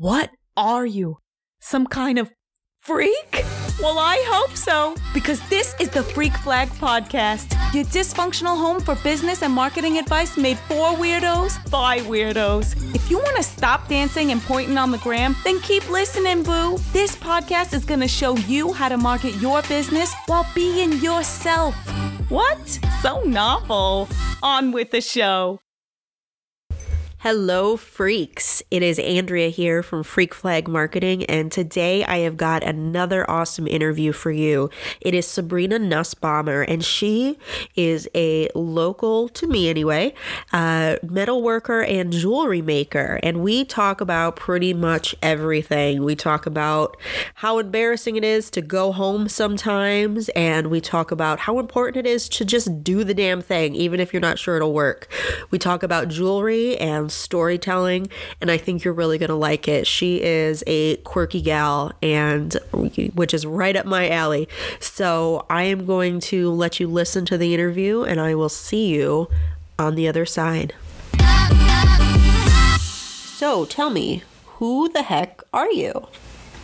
What are you? Some kind of freak? Well, I hope so, because this is the Freak Flag Podcast, your dysfunctional home for business and marketing advice made for weirdos by weirdos. If you want to stop dancing and pointing on the gram, then keep listening, boo. This podcast is going to show you how to market your business while being yourself. What? So novel. On with the show. Hello, freaks. It is Andrea here from Freak Flag Marketing, and today I have got another awesome interview for you. It is Sabrina Nussbaumer, and she is a local, to me anyway, uh, metal worker and jewelry maker. And we talk about pretty much everything. We talk about how embarrassing it is to go home sometimes, and we talk about how important it is to just do the damn thing, even if you're not sure it'll work. We talk about jewelry and storytelling, and I think you're really going to like it. She is a quirky gal, and which is right up my alley. So I am going to let you listen to the interview, and I will see you on the other side. So tell me, who the heck are you?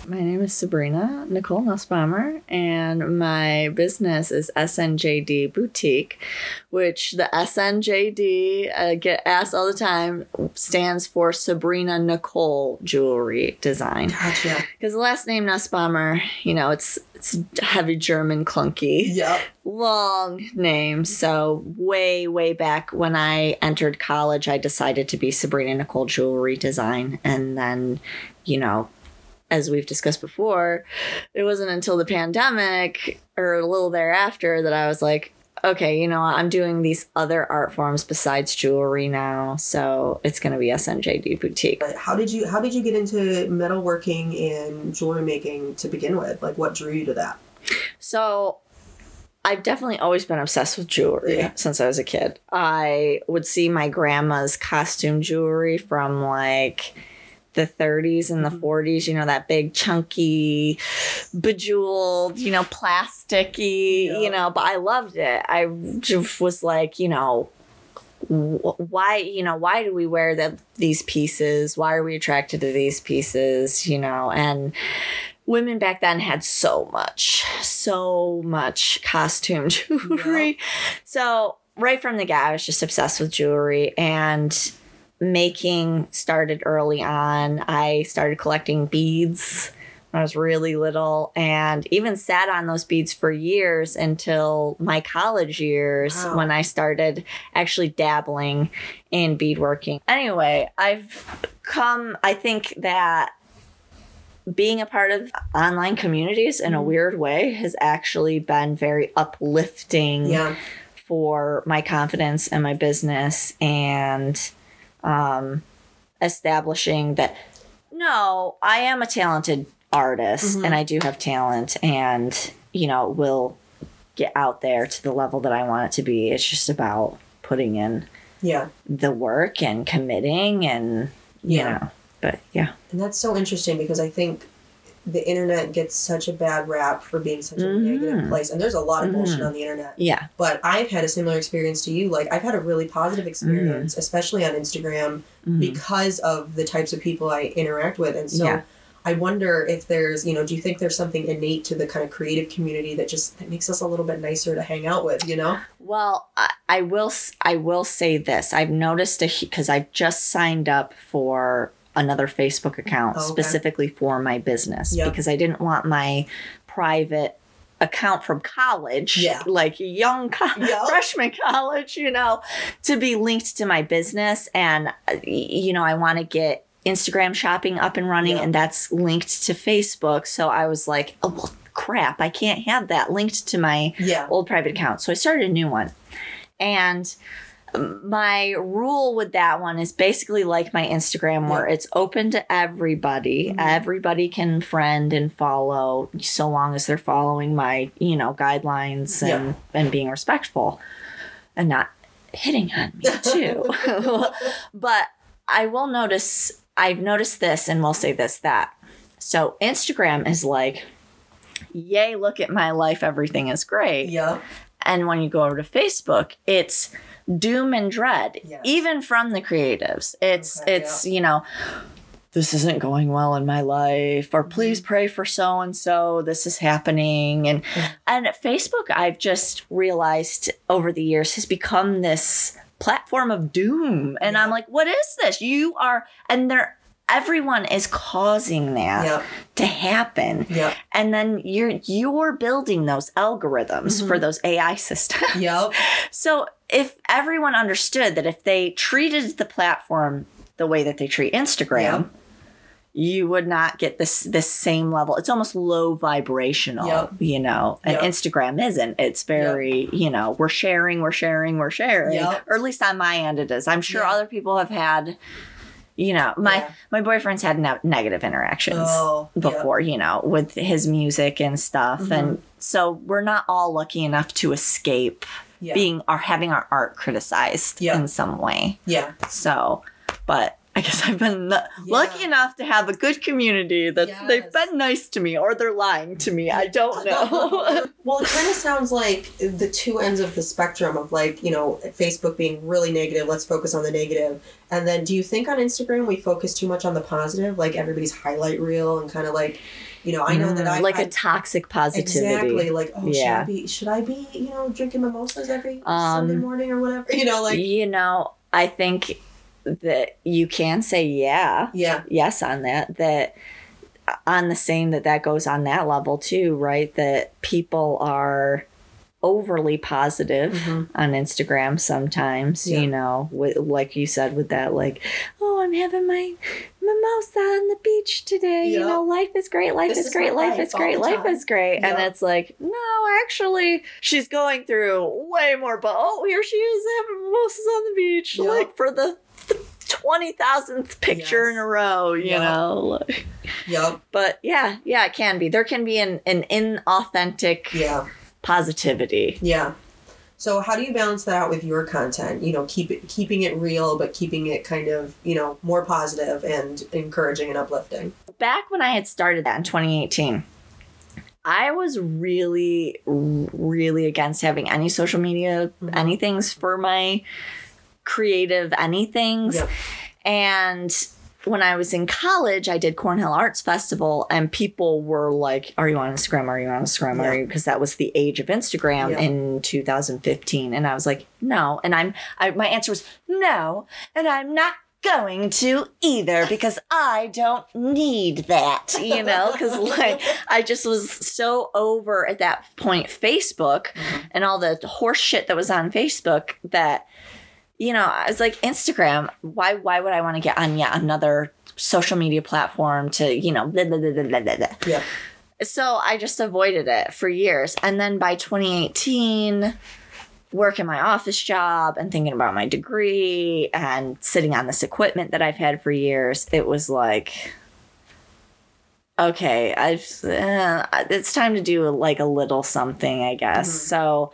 My name is Sabrina Nicole Nussbaumer, and my business is SNJD Boutique, which the SNJD, I uh, get asked all the time, stands for Sabrina Nicole Jewelry Design. Gotcha. Because the last name Nussbaumer, you know, it's it's heavy German clunky. Yep. Long name. So way, way back when I entered college, I decided to be Sabrina Nicole Jewelry Design, and then, you know, as we've discussed before, it wasn't until the pandemic or a little thereafter that I was like, okay, you know, I'm doing these other art forms besides jewelry now, so it's going to be SNJD Boutique. How did you how did you get into metalworking and jewelry making to begin with? Like what drew you to that? So I've definitely always been obsessed with jewelry Yeah. since I was a kid. I would see my grandma's costume jewelry from like the 30s and the mm-hmm. 40s, you know, that big chunky, bejeweled, you know, plasticky, Yeah. you know, but I loved it. I just was like, you know, why you know why do we wear the, these pieces? Why are we attracted to these pieces you know? And women back then had so much so much costume jewelry. So right from the get i was just obsessed with jewelry and making started early on i started collecting beads when I was really little and even sat on those beads for years until my college years Wow. when I started actually dabbling in beadworking. Anyway, I've come, I think that being a part of online communities in a mm-hmm. weird way has actually been very uplifting Yeah. for my confidence and my business and um, establishing that no, I am a talented artist and I do have talent and, you know, will get out there to the level that I want it to be. It's just about putting in Yeah. the work and committing and, you Yeah. know, but yeah. And that's so interesting because I think the internet gets such a bad rap for being such a Mhm. negative place. And there's a lot of bullshit Mhm. on the internet. Yeah. But I've had a similar experience to you. Like I've had a really positive experience, especially on Instagram, Mhm. because of the types of people I interact with. And so Yeah. I wonder if there's, you know, do you think there's something innate to the kind of creative community that just that makes us a little bit nicer to hang out with, you know? Well, I, I will. i will say this. I've noticed a because I've just signed up for another Facebook account Oh, okay. specifically for my business Yep. because I didn't want my private account from college, Yeah. like young co- Yep. freshman college, you know, to be linked to my business, and uh, you know, I want to get. Instagram shopping up and running, Yeah. and that's linked to Facebook. So I was like, oh, well, crap, I can't have that linked to my Yeah. old private account. So I started a new one. And my rule with that one is basically like my Instagram, where it's open to everybody. Mhm. Everybody can friend and follow so long as they're following my, you know, guidelines and, and being respectful and not hitting on me too. but I will notice, I've noticed this and we'll say this that. So Instagram is like, yay, look at my life, everything is great. Yeah. And when you go over to Facebook, it's doom and dread, Yes. even from the creatives. It's Okay, it's you know this isn't going well in my life or please mm-hmm. pray for so and so this is happening and and facebook i've just realized over the years has become this platform of doom and i'm like what is this you are and they're everyone is causing that Yep. to happen Yep. and then you're you're building those algorithms for mm-hmm. those ai systems Yep. so if everyone understood that if they treated the platform the way that they treat Instagram, Yeah. you would not get this this same level. It's almost low vibrational, Yep. you know. And Yep. Instagram isn't. It's very, you know, we're sharing, we're sharing, we're sharing. Yep. Or at least on my end it is. I'm sure other people have had you know, my Yeah. my boyfriend's had ne- negative interactions Oh, yep. before, you know, with his music and stuff. Mm-hmm. And so we're not all lucky enough to escape Yeah. being or having our art criticized Yeah. in some way. Yeah. So, but I guess I've been n- lucky enough to have a good community that's they've been nice to me or they're lying to me. I don't know. well, it kind of sounds like the two ends of the spectrum of like, you know, Facebook being really negative, let's focus on the negative. And then do you think on Instagram we focus too much on the positive, like everybody's highlight reel and kind of like, you know, I know that I Mm, like a I- toxic positivity. Exactly. Like, oh, should I be should I be, you know, drinking mimosas every Um, Sunday morning or whatever? You know, like you know, I think that you can say yeah. Yeah. yes on that that on the same that that goes on that level too right that people are overly positive Mhm. on instagram sometimes Yeah. you know with like you said with that like oh i'm having my mimosa on the beach today you know life is great life is is great life life is great life time. is great and it's like no actually she's going through way more but oh here she is having mimosas on the beach Yep. like for the twenty thousandth picture Yes. in a row, you Yep. know. Yep. But yeah, yeah, it can be. There can be an an inauthentic Yeah. Positivity. Yeah. So how do you balance that out with your content? You know, keep it keeping it real, but keeping it kind of you know more positive and encouraging and uplifting. Back when I had started that in 2018, I was really, really against having any social media, Mhm. anything's for my creative anythings. Yep. And when I was in college, I did Cornhill Arts Festival, and people were like, "Are you on Instagram? Are you on Instagram? Are you?" Because that was the age of Instagram Yeah. in 2015, and I was like, "No." And I'm, I, my answer was no, and I'm not going to either because I don't need that, you know, because like I just was so over at that point Facebook mm-hmm. and all the horse shit that was on Facebook that you know, I was like Instagram, why why would I want to get on yet another social media platform to, you know, blah, blah, blah, blah, blah, blah, blah. Yeah. So I just avoided it for years. And then by 2018, working my office job and thinking about my degree and sitting on this equipment that I've had for years, it was like, okay, I've uh, it's time to do like a little something, I guess. Mhm. So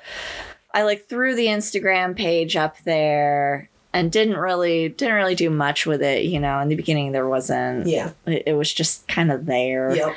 I like threw the Instagram page up there and didn't really didn't really do much with it, you know. In the beginning there wasn't Yeah. it, it was just kind of there Yep.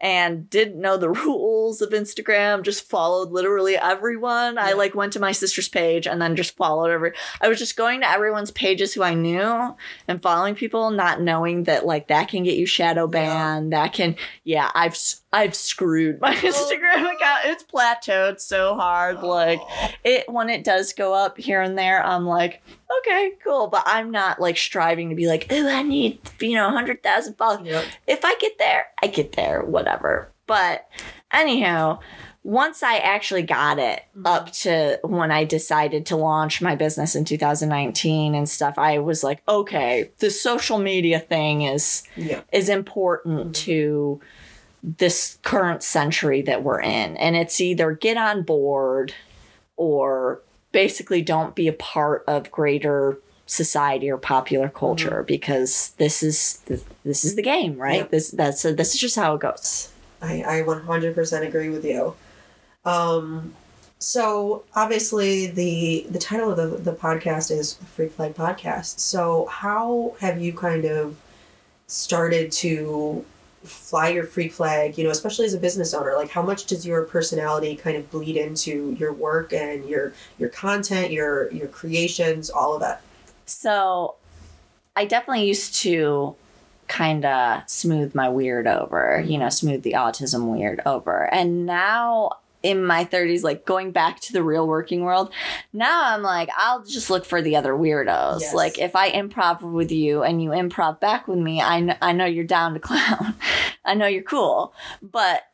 And didn't know the rules of Instagram, just followed literally everyone. I like went to my sister's page and then just followed every I was just going to everyone's pages who I knew and following people not knowing that like that can get you shadow banned. That can yeah, I've I've screwed my oh, Instagram account. It's plateaued so hard like oh. it when it does go up here and there, I'm like, okay, cool. But I'm not like striving to be like, oh, I need, you know, 100,000 followers. Yep. If I get there, I get there, whatever. But anyhow, once I actually got it mm-hmm. up to when I decided to launch my business in 2019 and stuff, I was like, okay, the social media thing is Yeah. is important mm-hmm. to this current century that we're in. And it's either get on board or basically don't be a part of greater society or popular culture because this is this is the game, right? Yeah. This that's this is just how it goes. I, I 100% agree with you. Um, so obviously the the title of the, the podcast is Freak Flag Podcast. So how have you kind of started to fly your freak flag, you know, especially as a business owner? Like how much does your personality kind of bleed into your work and your your content, your your creations, all of that? So I definitely used to kind of smooth my weird over, you know, smooth the autism weird over. And now in my 30s, like going back to the real working world, now I'm like, I'll just look for the other weirdos. Yes. Like if I improv with you and you improv back with me, I, kn- I know you're down to clown. I know you're cool. But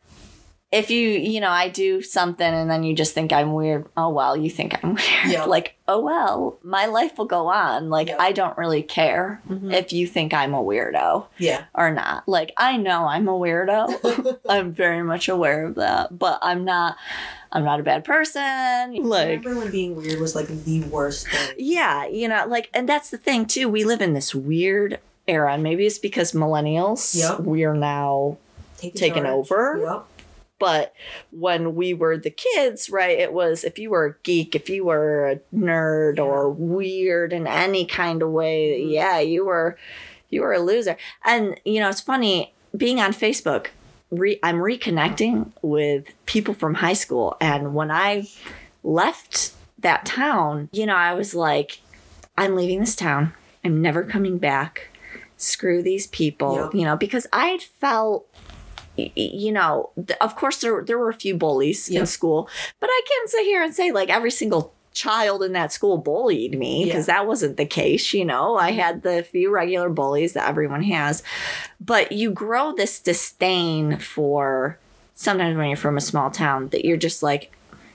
if you, you know, I do something and then you just think I'm weird, oh well, you think I'm weird. Yeah. Like, oh well, my life will go on. Like, Yeah. I don't really care Mhm. if you think I'm a weirdo Yeah. or not. Like, I know I'm a weirdo. I'm very much aware of that, but I'm not. I'm not a bad person. Like, remember when being weird was like the worst thing. yeah, you know, like, and that's the thing too. We live in this weird era, and maybe it's because millennials. Yep. We are now Taking Taken over? Yep. But when we were the kids, right, it was if you were a geek, if you were a nerd or weird in any kind of way, Mhm. yeah, you were you were a loser. And you know, it's funny being on Facebook. Re- I'm reconnecting with people from high school, and when I left that town, you know, I was like, I'm leaving this town. I'm never coming back. Screw these people, Yep. you know, because I felt you know, of course there there were a few bullies in school, but I can't sit here and say like every single child in that school bullied me because that wasn't the case, you know. I mm-hmm. had the few regular bullies that everyone has. But you grow this disdain for sometimes when you're from a small town that you're just like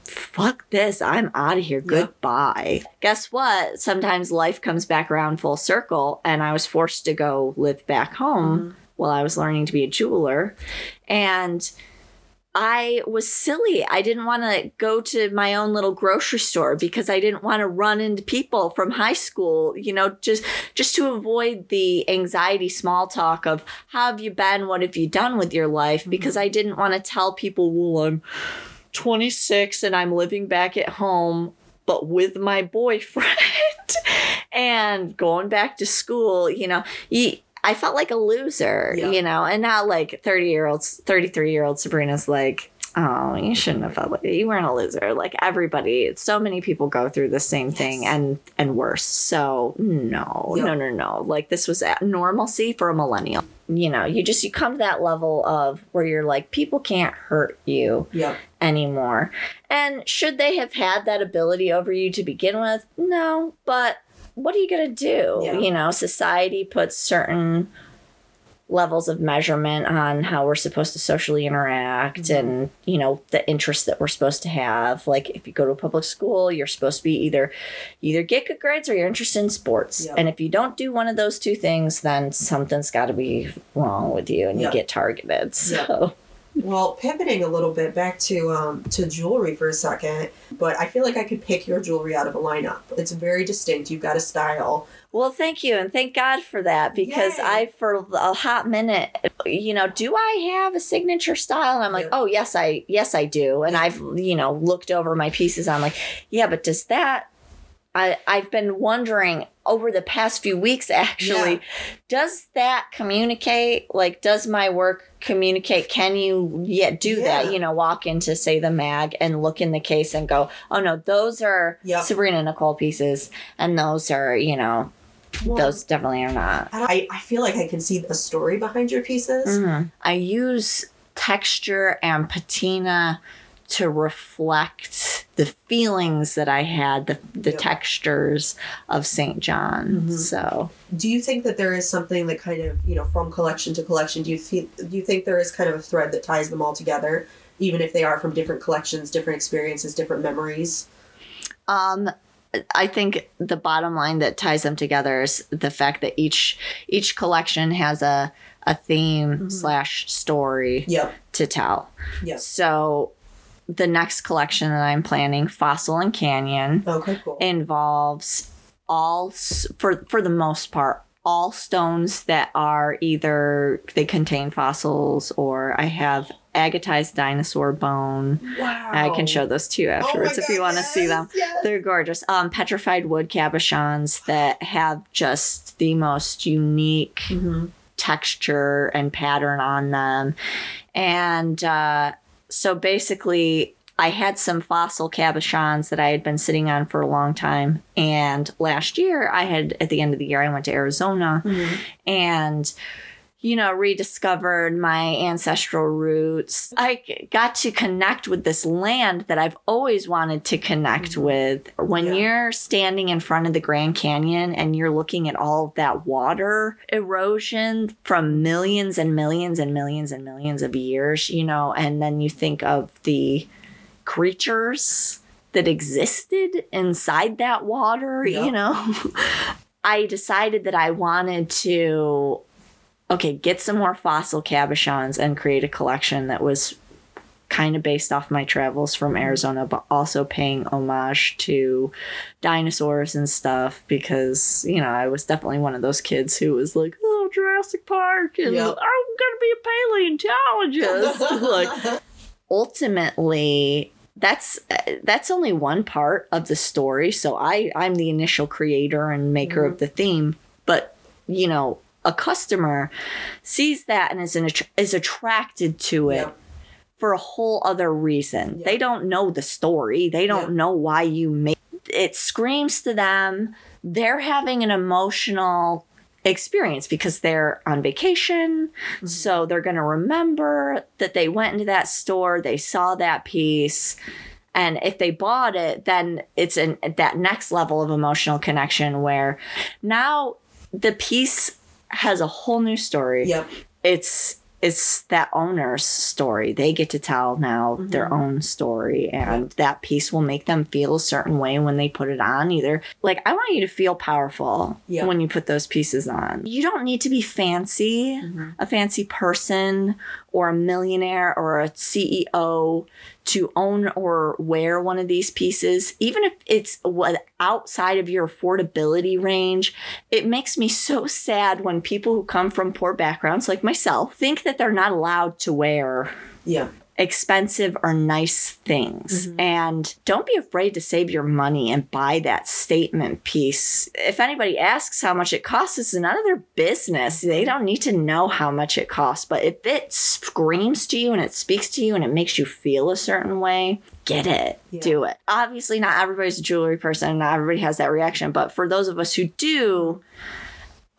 fuck this, I'm out of here. Goodbye. Guess what? Sometimes life comes back around full circle and I was forced to go live back home mm-hmm. While I was learning to be a jeweler. And I was silly. I didn't want to go to my own little grocery store because I didn't want to run into people from high school, you know, just just to avoid the anxiety small talk of how have you been? What have you done with your life? Mm-hmm. Because I didn't want to tell people, well, I'm 26 and I'm living back at home but with my boyfriend and going back to school, you know, you, I felt like a loser, Yeah. you know, and now like 30 year olds, 33 year old Sabrina's like, oh, you shouldn't have felt like you weren't a loser. Like everybody, so many people go through the same thing and and worse. So no, Yep. no, no, no. Like this was normalcy for a millennial. You know, you just you come to that level of where you're like, people can't hurt you Yep. anymore. And should they have had that ability over you to begin with? No, but what are you going to do? Yeah. You know, society puts certain levels of measurement on how we're supposed to socially interact Mhm. and you know the interests that we're supposed to have like if you go to a public school you're supposed to be either either get good grades or you're interested in sports Yep. and if you don't do one of those two things then something's got to be wrong with you and Yep. you get targeted so Well, pivoting a little bit back to um, to jewelry for a second, but I feel like I could pick your jewelry out of a lineup. It's very distinct. You've got a style. Well, thank you, and thank God for that because Yay. I, for a hot minute, you know, do I have a signature style? And I'm like, Yeah. oh yes, I yes I do, and I've you know looked over my pieces. I'm like, yeah, but does that? I I've been wondering over the past few weeks actually, Yeah. does that communicate? Like, does my work communicate? Can you yet do Yeah. that? You know, walk into say the mag and look in the case and go, oh no, those are Yep. Sabrina Nicole pieces, and those are you know Well, those definitely are not. I, I feel like I can see the story behind your pieces. Mm-hmm. I use texture and patina to reflect the feelings that I had, the, the Yep. textures of St. John. Mhm. So, Do you think that there is something that kind of you know from collection to collection? Do you think do you think there is kind of a thread that ties them all together, even if they are from different collections, different experiences, different memories? um, I think the bottom line that ties them together is the fact that each each collection has a a theme Mhm. slash story Yep. to tell. Yep. So, the next collection that I'm planning, Fossil and Canyon, Okay. Cool. involves all for for the most part all stones that are either they contain fossils or I have agatized dinosaur bone. wow. I can show those to you Oh afterwards if you want to see them. yes. They're gorgeous. Um, petrified wood cabochons that have just the most unique Mhm. texture and pattern on them. And uh, so basically, I had some fossil cabochons that I had been sitting on for a long time. And last year, I had, at the end of the year, I went to Arizona Mhm. and you know, rediscovered my ancestral roots. I got to connect with this land that I've always wanted to connect mm-hmm. with. When Yeah. you're standing in front of the Grand Canyon and you're looking at all of that water erosion from millions and millions and millions and millions of years, you know, and then you think of the creatures that existed inside that water, Yeah. you know. I decided that I wanted to okay, get some more fossil cabochons and create a collection that was kind of based off my travels from mm-hmm. Arizona, but also paying homage to dinosaurs and stuff because, you know, I was definitely one of those kids who was like, oh, Jurassic Park, and Yep. I'm going to be a paleontologist. like, ultimately, that's that's only one part of the story so i i'm the initial creator and maker of mm-hmm. the theme but you know a customer sees that and is an, is attracted to it for a whole other reason. Yeah. they don't know the story. They don't Yeah. know why you made it screams to them. They're having an emotional experience because they're on vacation. Mm-hmm. So they're going to remember that they went into that store, they saw that piece, and if they bought it, then it's in that next level of emotional connection where now the piece has a whole new story. Yep. It's it's that owner's story. They get to tell now mm-hmm. their own story, and that piece will make them feel a certain way when they put it on. Either like I want you to feel powerful Yeah. when you put those pieces on. You don't need to be fancy, mm-hmm. a fancy person, or a millionaire or a CEO to own or wear one of these pieces, even if it's outside of your affordability range, it makes me so sad when people who come from poor backgrounds like myself think that they're not allowed to wear Yeah. Expensive or nice things. Mm-hmm. And don't be afraid to save your money and buy that statement piece. If anybody asks how much it costs, it's none of their business. They mm-hmm. don't need to know how much it costs. But if it screams to you and it speaks to you and it makes you feel a certain way, get it. Yeah. Do it. Obviously, not everybody's a jewelry person, not everybody has that reaction. But for those of us who do,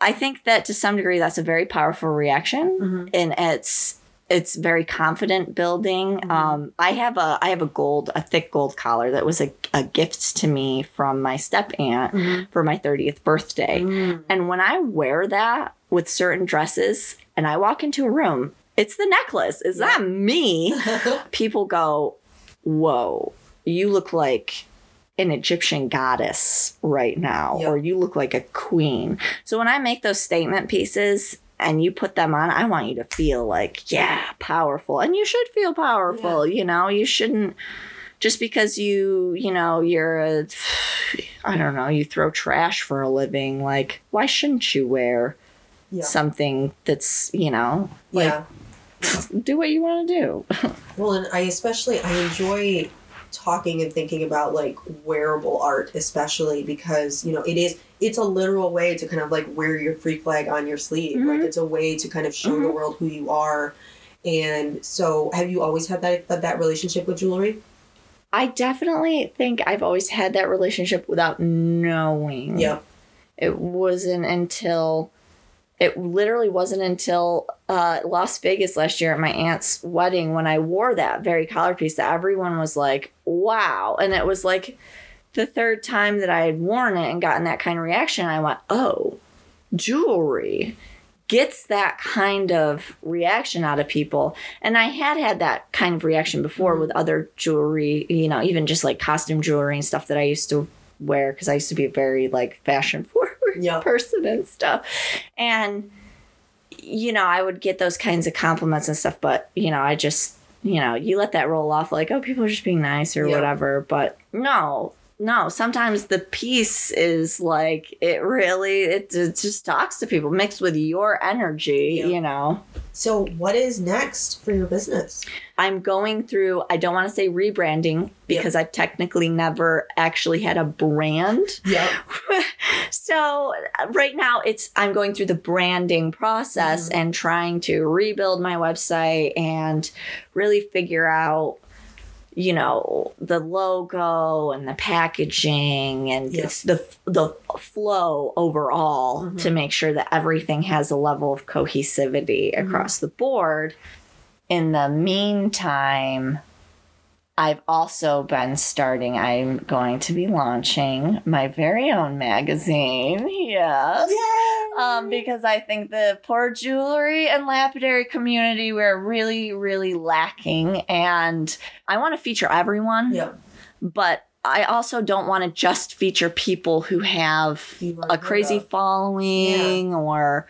I think that to some degree that's a very powerful reaction mm-hmm. and it's it's very confident building. Mm-hmm. Um, I have a I have a gold a thick gold collar that was a, a gift to me from my step aunt mm-hmm. for my 30th birthday. Mm. And when I wear that with certain dresses and I walk into a room, it's the necklace. It's not me. People go, "Whoa, you look like an Egyptian goddess right now, Yeah. or you look like a queen. So when I make those statement pieces and you put them on, I want you to feel like, yeah, powerful. And you should feel powerful, you know, you shouldn't just because you, you know, you're a, I don't know, you throw trash for a living. Like, why shouldn't you wear Yeah. something that's, you know, like, yeah. do what you want to do? Well, and I especially I enjoy talking and thinking about like wearable art, especially because you know it is it's a literal way to kind of like wear your freak flag on your sleeve. Like Mhm. it's a way to kind of show the Mhm. world who you are. And so, have you always had that that, that relationship with jewelry? I definitely think I've always had that relationship without knowing. Yeah. It wasn't until it literally wasn't until uh, Las Vegas last year at my aunt's wedding when I wore that very collar piece that everyone was like, wow. And it was like the third time that I had worn it and gotten that kind of reaction. I went, oh, jewelry gets that kind of reaction out of people. And I had had that kind of reaction before with other jewelry, you know, even just like costume jewelry and stuff that I used to wear because I used to be very like fashion person and stuff. And you know, I would get those kinds of compliments and stuff, but you know, I just you know, you let that roll off like, oh, people are just being nice or whatever. But no, no, sometimes the piece is like it really it, it just talks to people mixed with your energy, Yeah. you know. So, what is next for your business? I'm going through, I don't want to say rebranding because I've technically never actually had a brand. Yeah. so uh, right now it's I'm going through the branding process Mm-hmm. and trying to rebuild my website and really figure out you know the logo and the packaging and Yeah. it's the the flow overall to mm-hmm. make sure that everything has a level of cohesivity mm-hmm. across the board. In the meantime I've also been starting I'm going to be launching my very own magazine. Yes. Um, because I think the poor jewelry and lapidary community we're really, really lacking, and I want to feature everyone, Yeah. but I also don't want to just feature people who have a crazy of. following or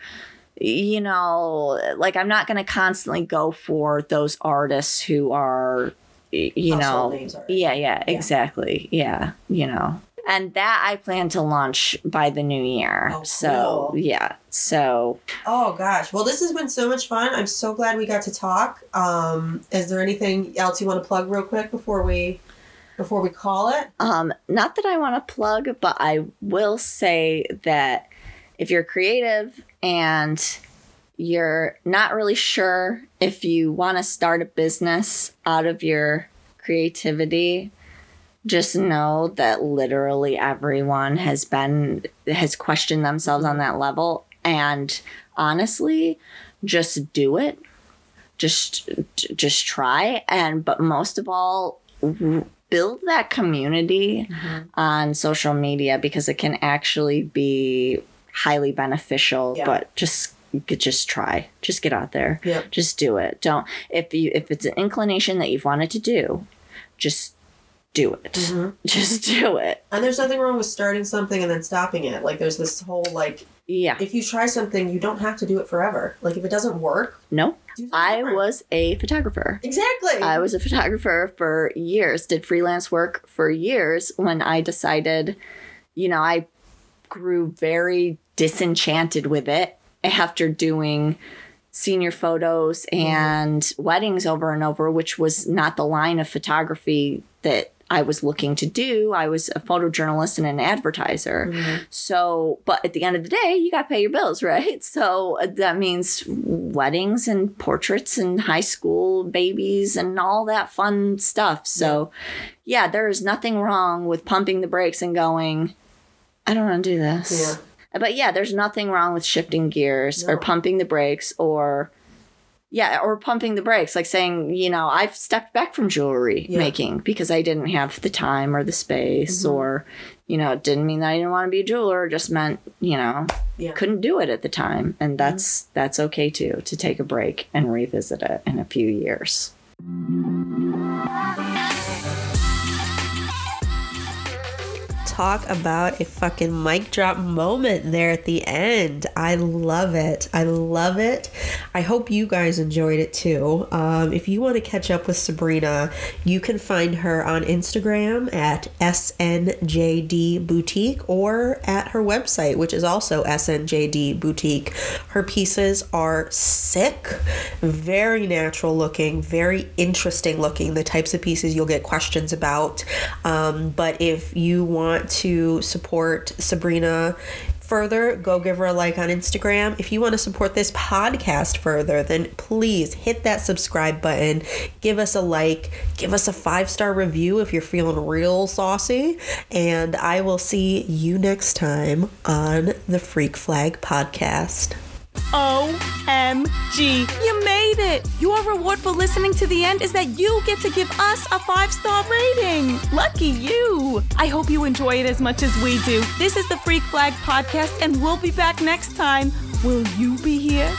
you know like i'm not going to constantly go for those artists who are you know yeah, yeah exactly yeah you know and that i plan to launch by the new year Oh, so cool. yeah so Oh gosh. Well, this has been so much fun. I'm so glad we got to talk. Um, is there anything else you want to plug real quick before we before we call it? Um, not that I want to plug, but I will say that if you're creative and you're not really sure if you want to start a business out of your creativity, just know that literally everyone has been has questioned themselves on that level. And honestly just do it. Just just try. And but most of all build that community mm-hmm. on social media because it can actually be highly beneficial Yeah. but just just try just get out there Yep. just do it don't if you if it's an inclination that you've wanted to do just do it Mhm. just do it And there's nothing wrong with starting something and then stopping it. Like there's this whole like yeah if you try something, you don't have to do it forever. Like if it doesn't work, no i different. was a photographer exactly. I was a photographer for years, did freelance work for years when I decided, you know, I grew very disenchanted with it after doing senior photos and weddings over and over, which was not the line of photography that I was looking to do. I was a photojournalist and an advertiser. So, but at the end of the day, you got to pay your bills, right? So uh, that means weddings and portraits and high school babies and all that fun stuff. So, yeah, there is nothing wrong with pumping the brakes and going, I don't want to do this. But yeah, there's nothing wrong with shifting gears or pumping the brakes or yeah, or pumping the brakes, like saying, you know, I've stepped back from jewelry Yeah. making because I didn't have the time or the space, Mhm. or, you know, it didn't mean that I didn't want to be a jeweler, it just meant, you know, Yeah. couldn't do it at the time. And that's that's okay too, to take a break and revisit it in a few years. Talk about a fucking mic drop moment there at the end. I love it. I love it. I hope you guys enjoyed it too. Um, if you want to catch up with Sabrina, you can find her on Instagram at SNJD Boutique or at her website, which is also SNJD Boutique. Her pieces are sick, very natural looking, very interesting looking, the types of pieces you'll get questions about. Um, but if you to support Sabrina, further, go give her a like on Instagram. If you want to support this podcast further, then please hit that subscribe button, give us a like, give us a five star review if you're feeling real saucy, and I will see you next time on the Freak Flag Podcast. OMG, you made it! Your reward for listening to the end is that you get to give us a five star rating. Lucky you! I hope you enjoy it as much as we do. This is the Freak Flag Podcast, and we'll be back next time. Will you be here?